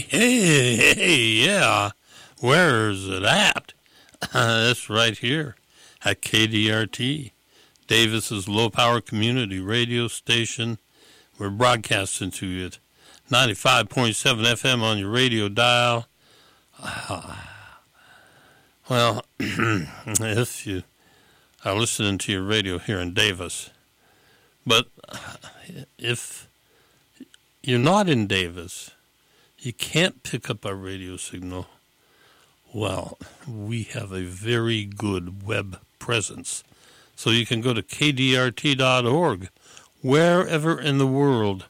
Hey, hey, yeah. Where's it at? It's right here at KDRT, Davis's low power community radio station. We're broadcasting to you at 95.7 FM on your radio dial. Well, if you are listening to your radio here in Davis, but if you're not in Davis, you can't pick up our radio signal. Well, we have a very good web presence. So you can go to kdrt.org wherever in the world,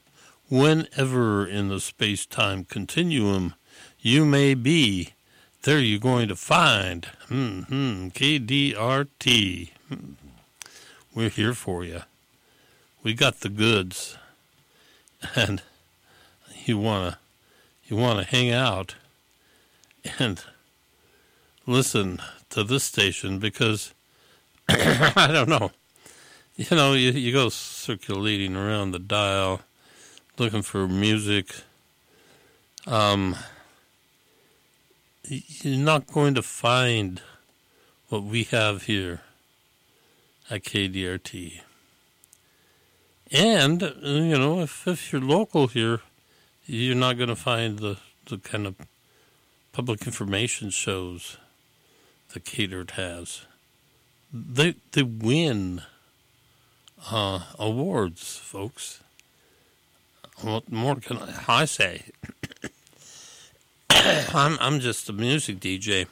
whenever in the space time continuum you may be. There you're going to find mm-hmm, KDRT. We're here for you. We got the goods. And you want to you want to hang out and listen to this station because I don't know. You know, you, you go circulating around the dial looking for music. Um, you're not going to find what we have here at KDRT. And, you know, if, if you're local here, you're not going to find the, the kind of public information shows that Catered has. They, they win uh, awards, folks. What more can I, I say? I'm I'm just a music DJ.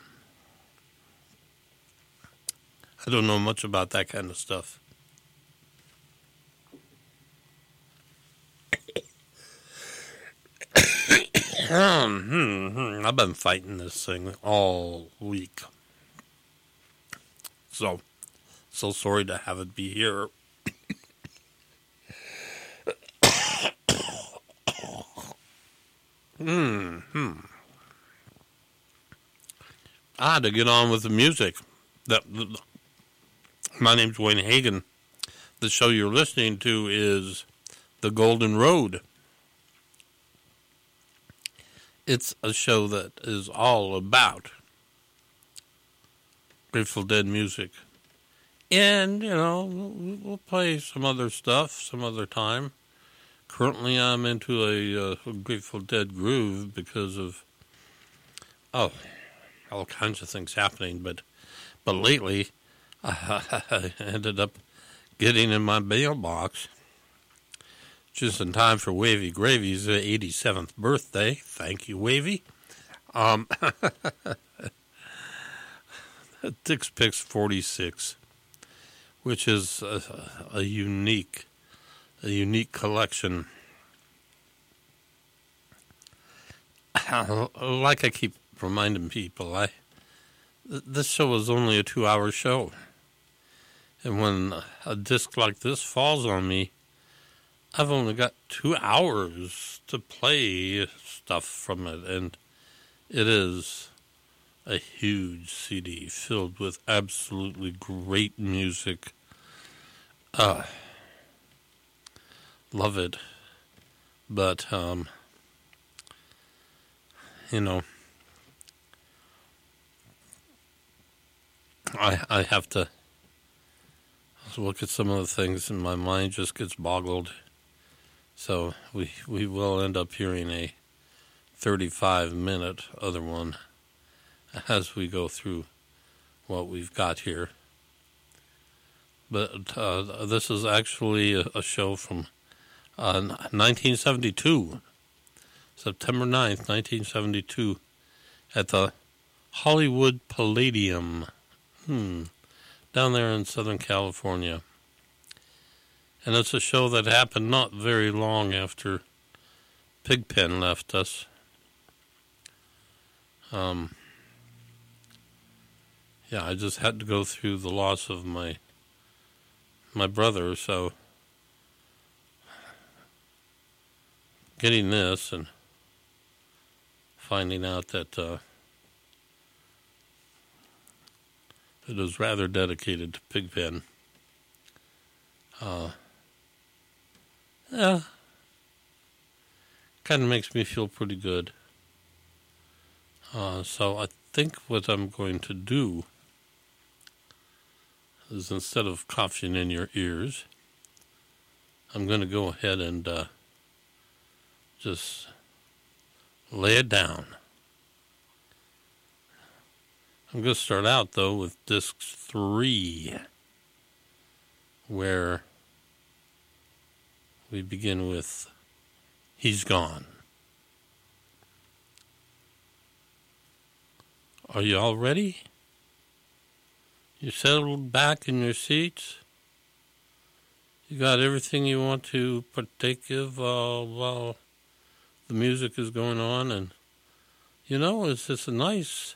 I don't know much about that kind of stuff. Hmm, hmm. I've been fighting this thing all week. So, so sorry to have it be here. hmm, hmm. I had to get on with the music. That my name's Wayne Hagen. The show you're listening to is The Golden Road. It's a show that is all about Grateful Dead music. And, you know, we'll play some other stuff some other time. Currently, I'm into a, uh, Grateful Dead groove because of, oh, all kinds of things happening. But, but lately, I ended up getting in my mailbox just in time for Wavy Gravy's 87th birthday. Thank you, Wavy. Um, Dick's Picks 46, which is a, a unique, a unique collection. Like I keep reminding people, I this show is only a two-hour show, and when a disc like this falls on me, I've only got two hours to play stuff from it, and it is a huge CD filled with absolutely great music. Uh, love it. But, um, you know, I, I have to look at some of the things and my mind just gets boggled so we we will end up hearing a 35 minute other one as we go through what we've got here. But uh, this is actually a, a show from uh, 1972, September 9th, 1972, at the Hollywood Palladium, hmm, down there in Southern California. And it's a show that happened not very long after Pigpen left us. Um, yeah, I just had to go through the loss of my my brother, so getting this and finding out that uh, it was rather dedicated to Pigpen. Uh, yeah, kind of makes me feel pretty good. Uh, so I think what I'm going to do is instead of coughing in your ears, I'm going to go ahead and uh, just lay it down. I'm going to start out though with disc three, where we begin with He's Gone. Are you all ready? You settled back in your seats? You got everything you want to partake of uh, while the music is going on, and you know, it's just a nice,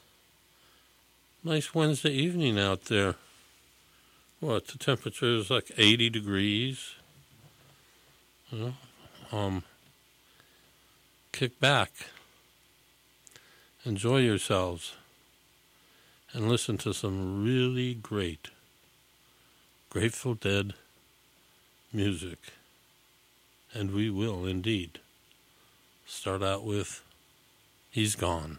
nice Wednesday evening out there. What the temperature is like 80 degrees. Know, um, kick back, enjoy yourselves, and listen to some really great Grateful Dead music. And we will indeed start out with He's Gone.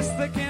I guess they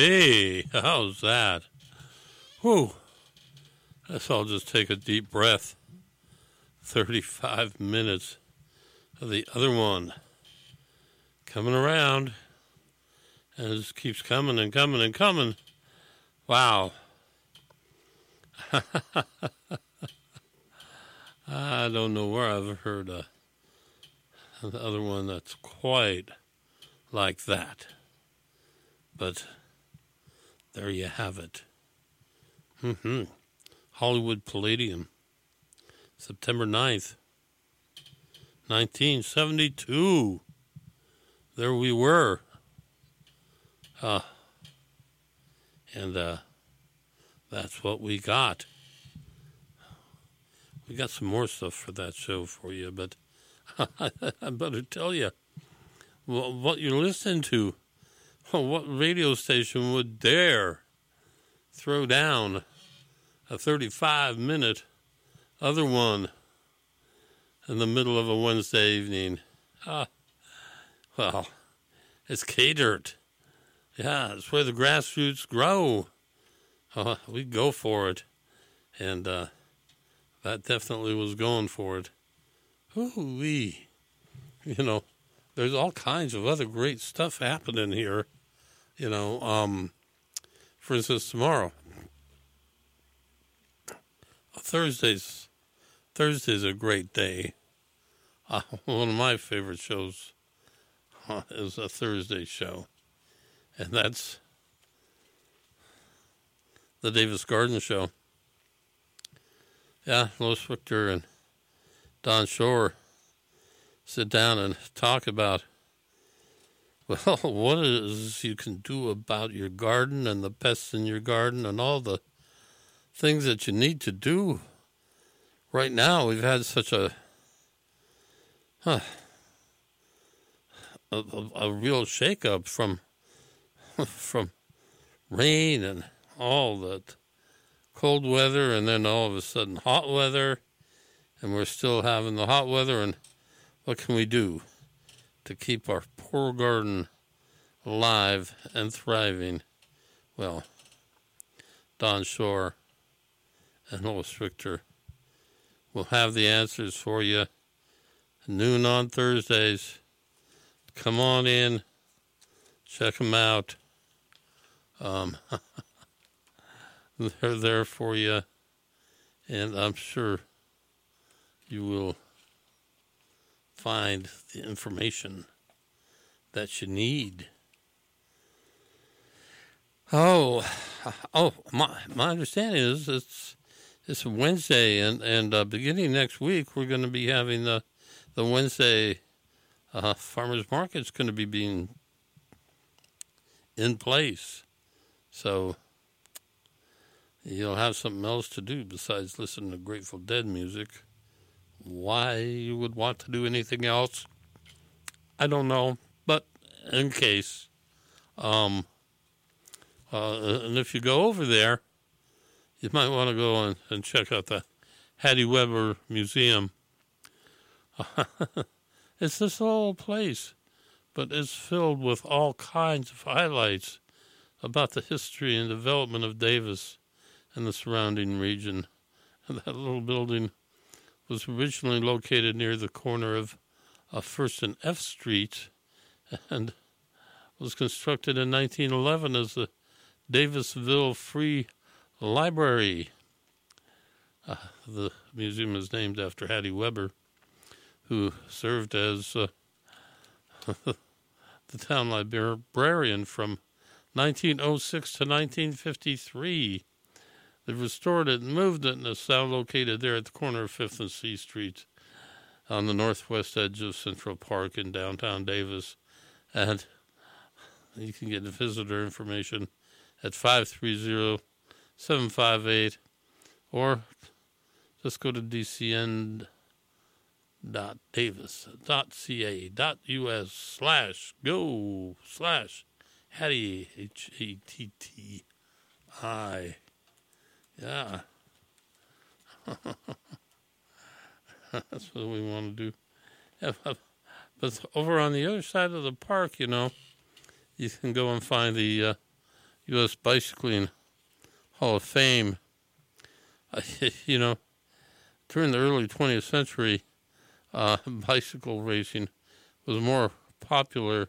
Okay, how's that? Whew. Let's all just take a deep breath. 35 minutes of the other one coming around. And it just keeps coming and coming and coming. Wow. I don't know where I've heard a, the other one that's quite like that. But there you have it. hmm Hollywood Palladium, September 9th, 1972. There we were. Uh, and uh, that's what we got. We got some more stuff for that show for you, but I better tell you what you're listening to. Well, what radio station would dare throw down a 35 minute other one in the middle of a Wednesday evening? Ah, well, it's KDRT. Yeah, it's where the grassroots grow. Uh, we go for it. And uh, that definitely was going for it. Ooh-wee. You know, there's all kinds of other great stuff happening here. You know, um, for instance, tomorrow, Thursday's Thursday's a great day. Uh, one of my favorite shows uh, is a Thursday show, and that's the Davis Garden Show. Yeah, Lois Richter and Don Shor sit down and talk about well, what is you can do about your garden and the pests in your garden and all the things that you need to do. Right now, we've had such a, huh, a, a, a real shakeup from from rain and all that cold weather, and then all of a sudden hot weather, and we're still having the hot weather. And what can we do? to keep our poor garden alive and thriving. Well, Don Shor and Lois Richter will have the answers for you. Noon on Thursdays. Come on in, check them out. Um, they're there for you, and I'm sure you will find the information that you need. Oh, oh, my my understanding is it's it's Wednesday, and and uh, beginning next week we're going to be having the the Wednesday uh, farmers market's going to be being in place, so you'll have something else to do besides listen to Grateful Dead music why you would want to do anything else, I don't know. But in case, um, uh, and if you go over there, you might want to go and, and check out the Hattie Weber Museum. it's this little place, but it's filled with all kinds of highlights about the history and development of Davis and the surrounding region. And that little building was originally located near the corner of uh, First and F Street, and was constructed in 1911 as the Davisville Free Library. Uh, the museum is named after Hattie Weber, who served as uh, the town librarian from 1906 to 1953. They restored it and moved it, and it's now located there at the corner of 5th and C Street on the northwest edge of Central Park in downtown Davis. And you can get visitor information at 530 758 or just go to dcn dot davis dot ca dot us slash go slash hattie h a t t i yeah that's what we want to do yeah, but over on the other side of the park you know you can go and find the uh, U.S. Bicycling Hall of Fame. You know, during the early 20th century, uh, bicycle racing was more popular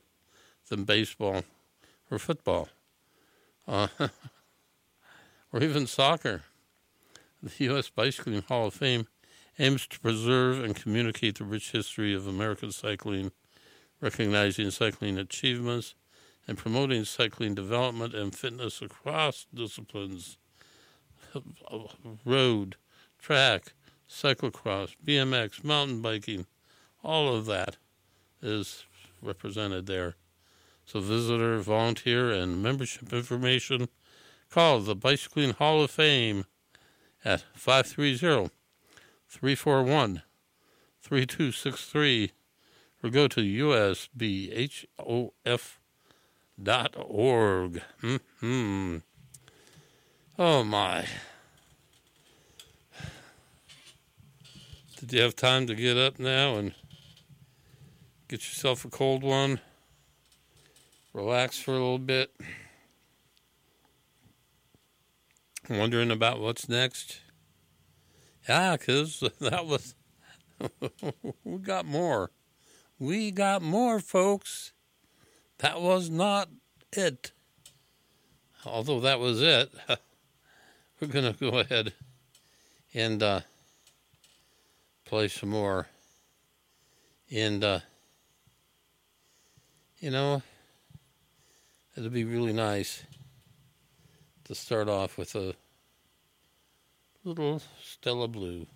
than baseball or football uh, or even soccer. The U.S. Bicycling Hall of Fame aims to preserve and communicate the rich history of American cycling, recognizing cycling achievements and promoting cycling development and fitness across disciplines road, track, cyclocross, BMX, mountain biking, all of that is represented there. So, visitor, volunteer, and membership information call the Bicycling Hall of Fame at 530 341 3263 or go to USBHOF dot org. Hmm. Oh my. Did you have time to get up now and get yourself a cold one? Relax for a little bit. Wondering about what's next? Yeah, because that was. we got more. We got more, folks. That was not it. Although that was it, we're going to go ahead and uh, play some more. And, uh, you know, it'd be really nice to start off with a little Stella Blue.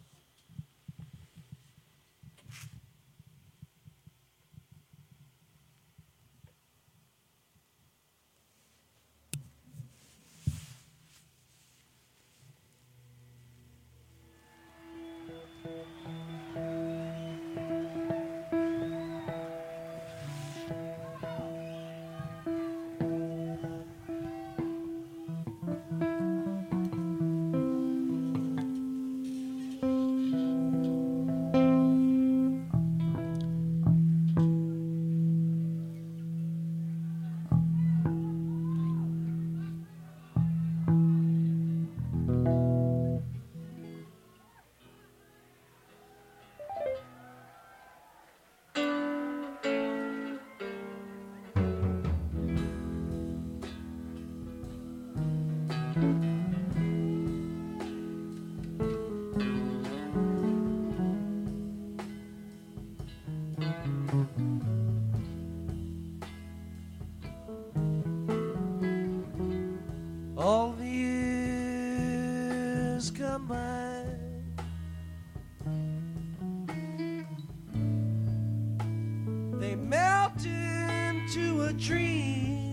Just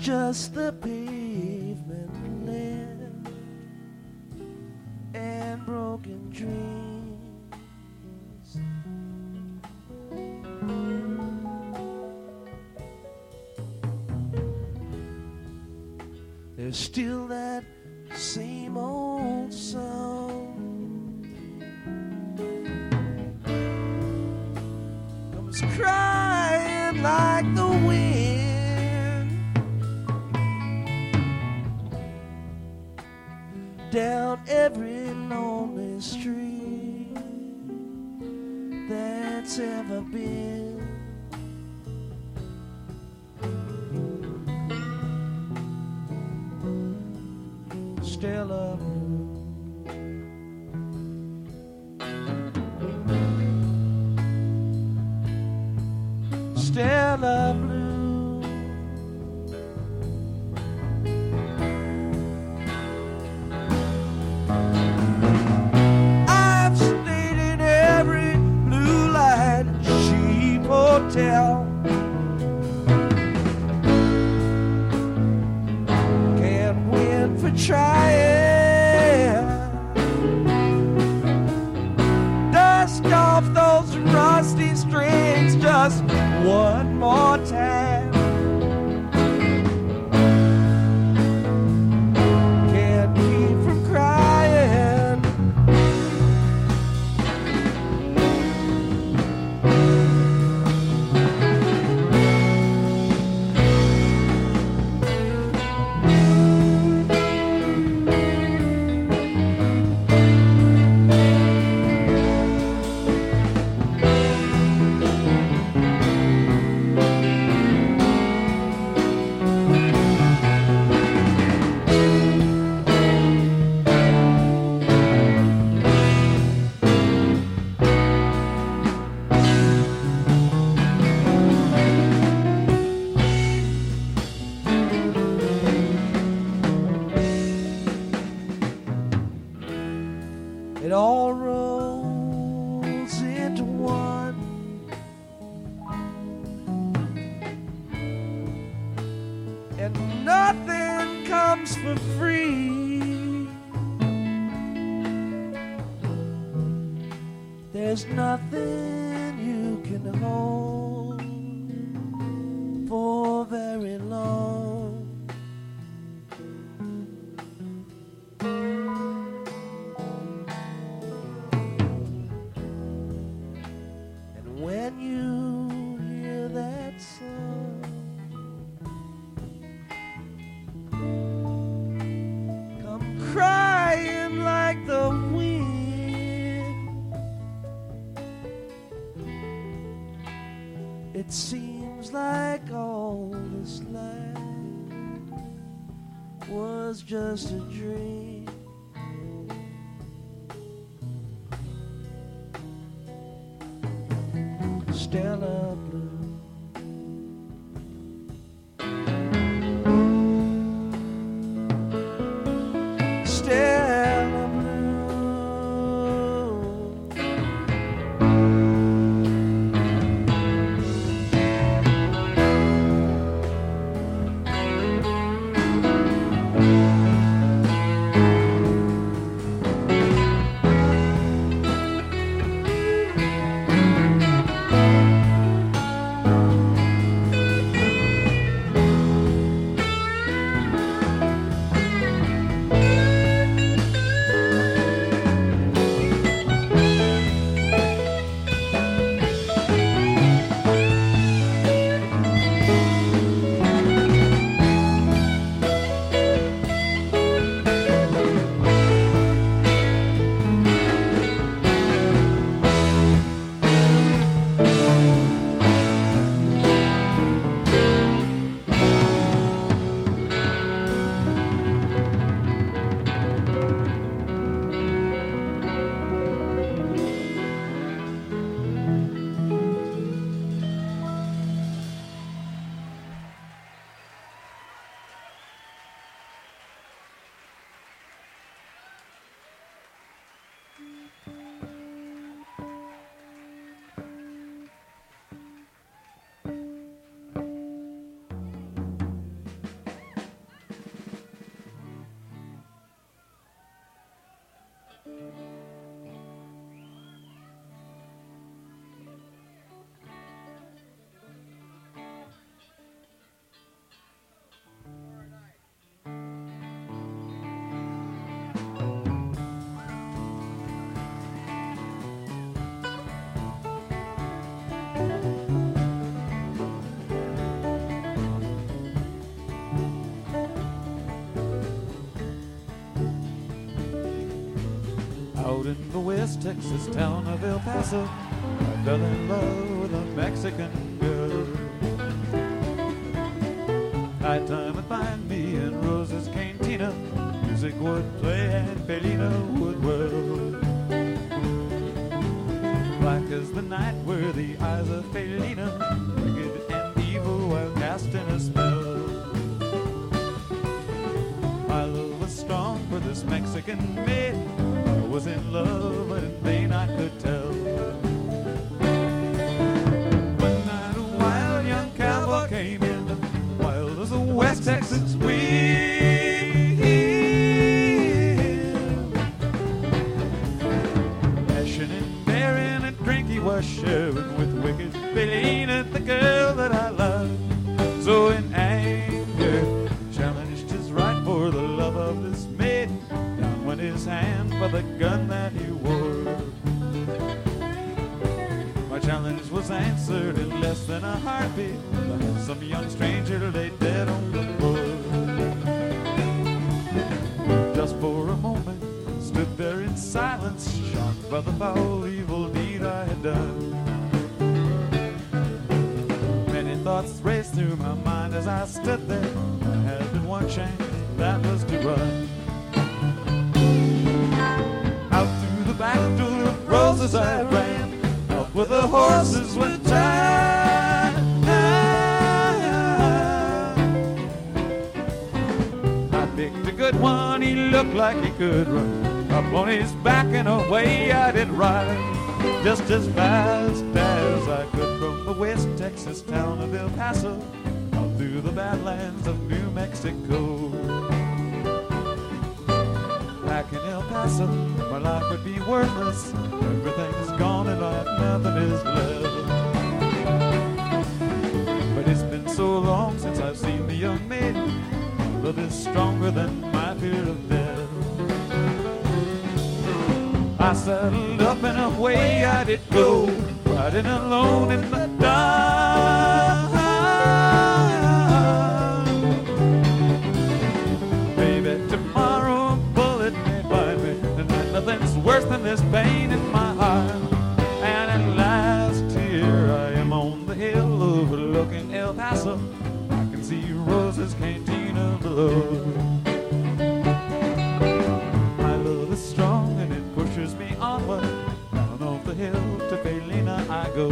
just the pavement just a in the west Texas town of El Paso, I fell in love with a Mexican girl. Night time would find me in Rosa's cantina. Music would play and Felina would whirl. Black as the night were the eyes of Felina, wicked and evil while casting a spell. My love was strong for this Mexican maid. Was in love, but in vain I could tell. One night a wild young cowboy came in, wild as a West Texas wind. Passion and bearing a drink he was sharing with wicked Felina, the girl that I loved. So in the gun that he wore. My challenge was answered in less than a heartbeat. The handsome young stranger lay dead on the floor. Just for a moment, stood there in silence, shocked by the foul evil deed I had done. Many thoughts raced through my mind as I stood there. I had but one chance, that was to run. Through the Rosa's I ran, up where the horses were tied. I picked a good one, he looked like he could run. Up on his back and away I did ride. Just as fast as I could from the west Texas town of El Paso out through the badlands of New Mexico. Back in El Paso, life would be worthless. Everything's gone and have nothing is left. But it's been so long since I've seen the young maiden. Love is stronger than my fear of death. I settled up and away I did go, riding alone in the dark. This pain in my heart. And at last here I am on the hill overlooking El Paso. I can see Rosa's cantina below. My love is strong and it pushes me onward. Down off the hill to Felina I go.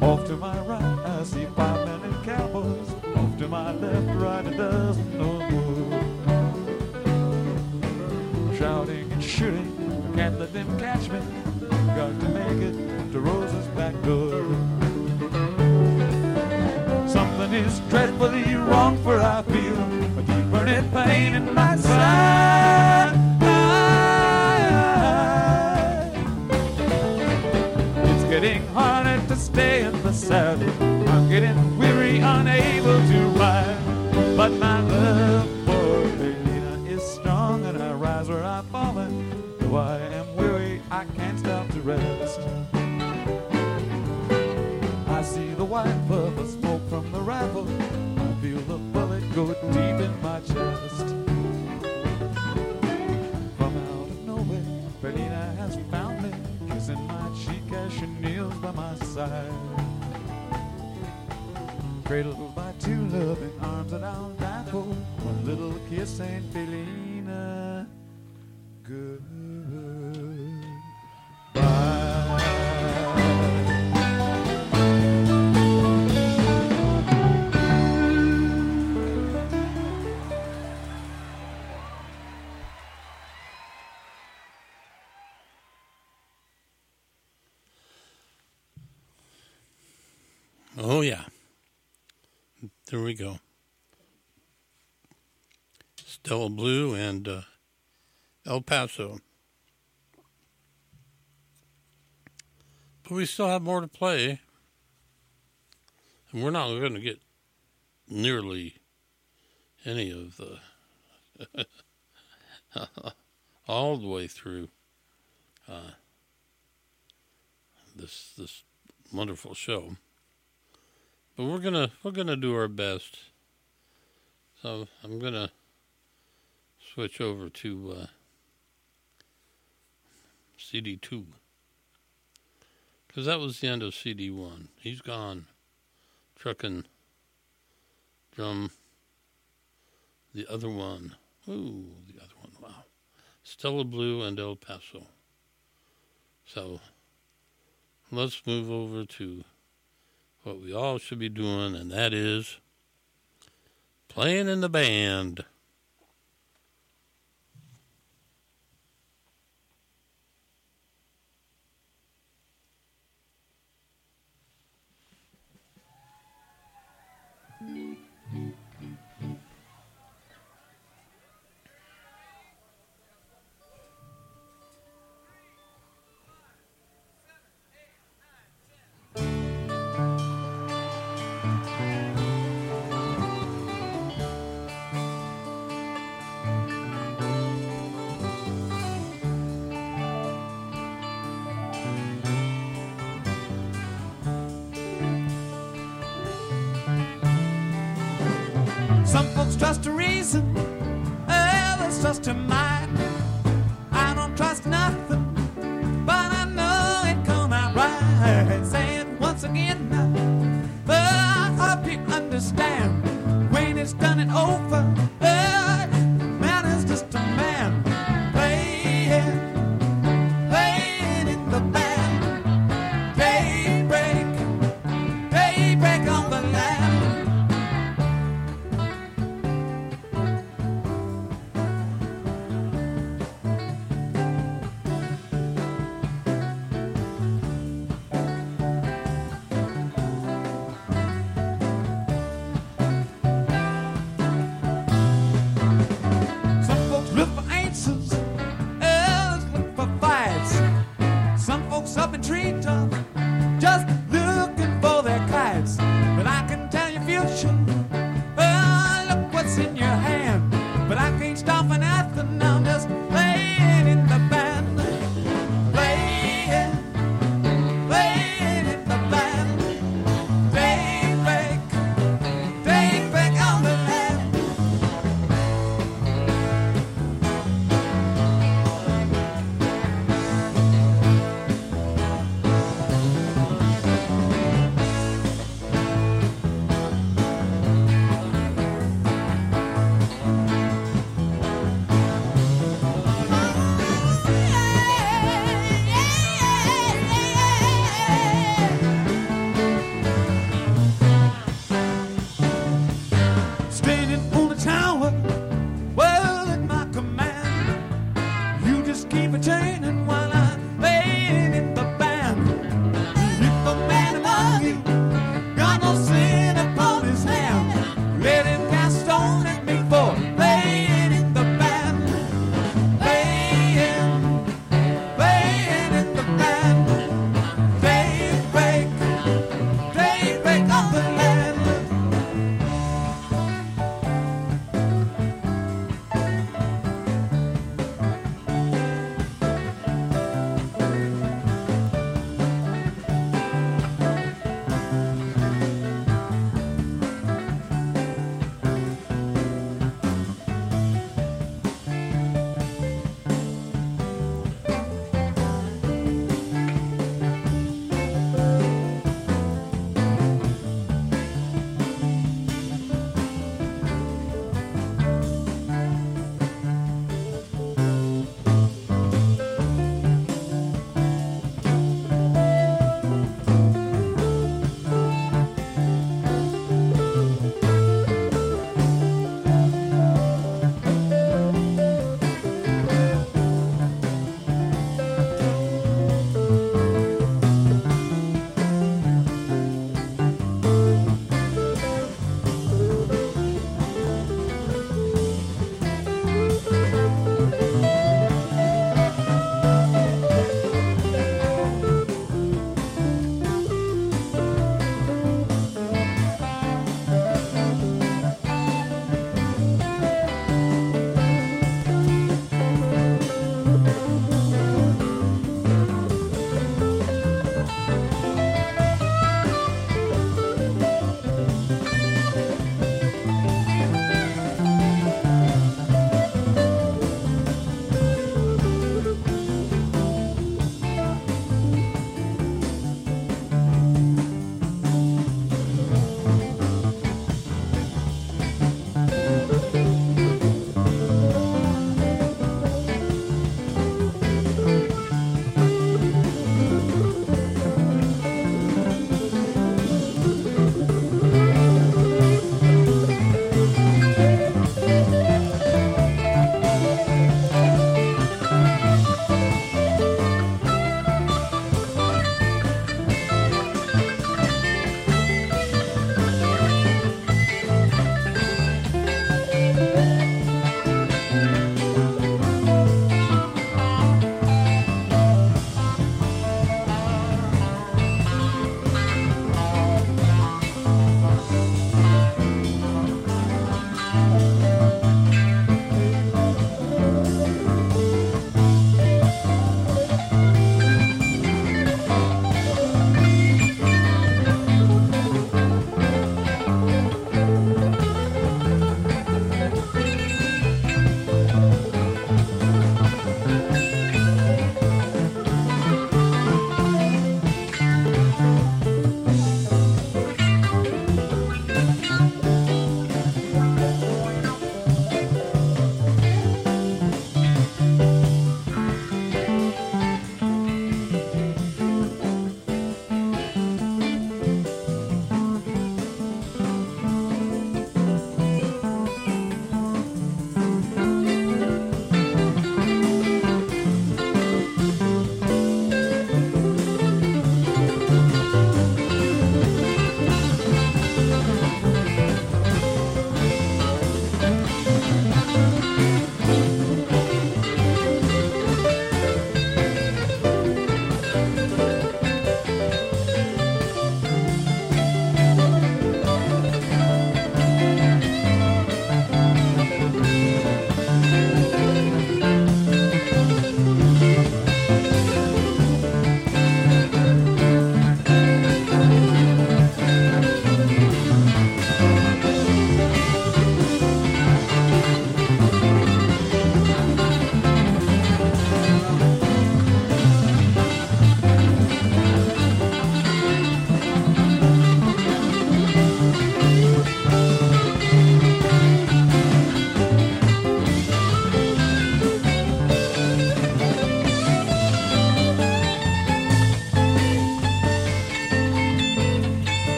Off to my right I see five men in cowboys. Off to my left, right a dozen or shooting, I can't let them catch me. Got to make it to Rosa's back door. Something is dreadfully wrong, for I feel a deep burning pain in my side. It's getting harder to stay in the saddle. I'm getting weary, unable to ride. But my love rest. I see the white puff of smoke from the rifle. I feel the bullet go deep in my chest. From out of nowhere, Felina has found me, kissing my cheek as she kneels by my side. Cradled by two loving arms that I'll die for. One little kiss ain't Felina good. There we go. Stella Blue and uh, El Paso. But we still have more to play. And we're not going to get nearly any of the. all the way through uh, this this wonderful show. But we're gonna we're gonna do our best. So I'm gonna switch over to uh, CD two. Because that was the end of CD one. He's gone. Trucking drum. The other one. Ooh, the other one. Wow. Stella Blue and El Paso. So let's move over to what we all should be doing, and that is playing in the band.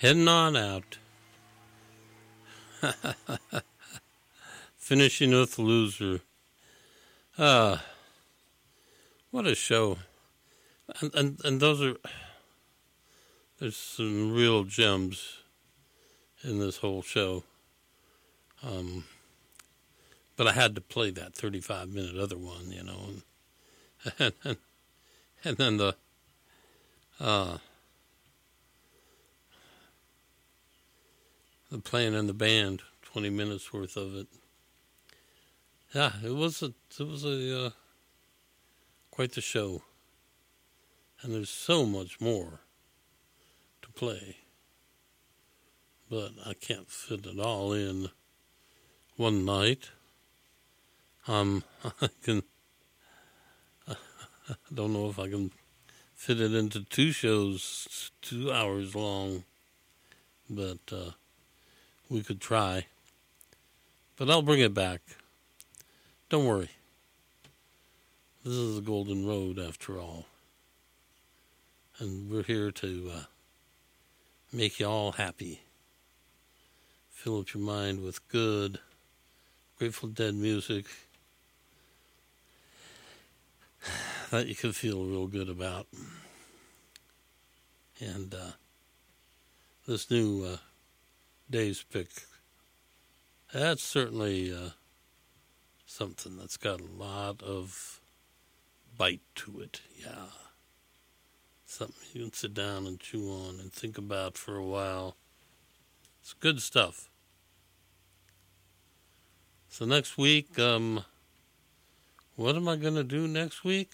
Heading on out. Finishing with Loser. Ah, what a show. And, and, and those are. There's some real gems in this whole show. Um, but I had to play that 35 minute other one, you know. And, and, and then the uh, playing in the band, twenty minutes worth of it. Yeah, it was a it was a uh, quite the show, and there's so much more to play, but I can't fit it all in one night. Um, I can. I don't know if I can fit it into two shows, two hours long, but uh, we could try. But I'll bring it back. Don't worry. This is the Golden Road, after all. And we're here to uh, make you all happy. Fill up your mind with good, Grateful Dead music that you can feel real good about. And uh, this new uh, Dave's Pick, that's certainly uh, something that's got a lot of bite to it. Yeah. Something you can sit down and chew on and think about for a while. It's good stuff. So next week, um, what am I going to do next week?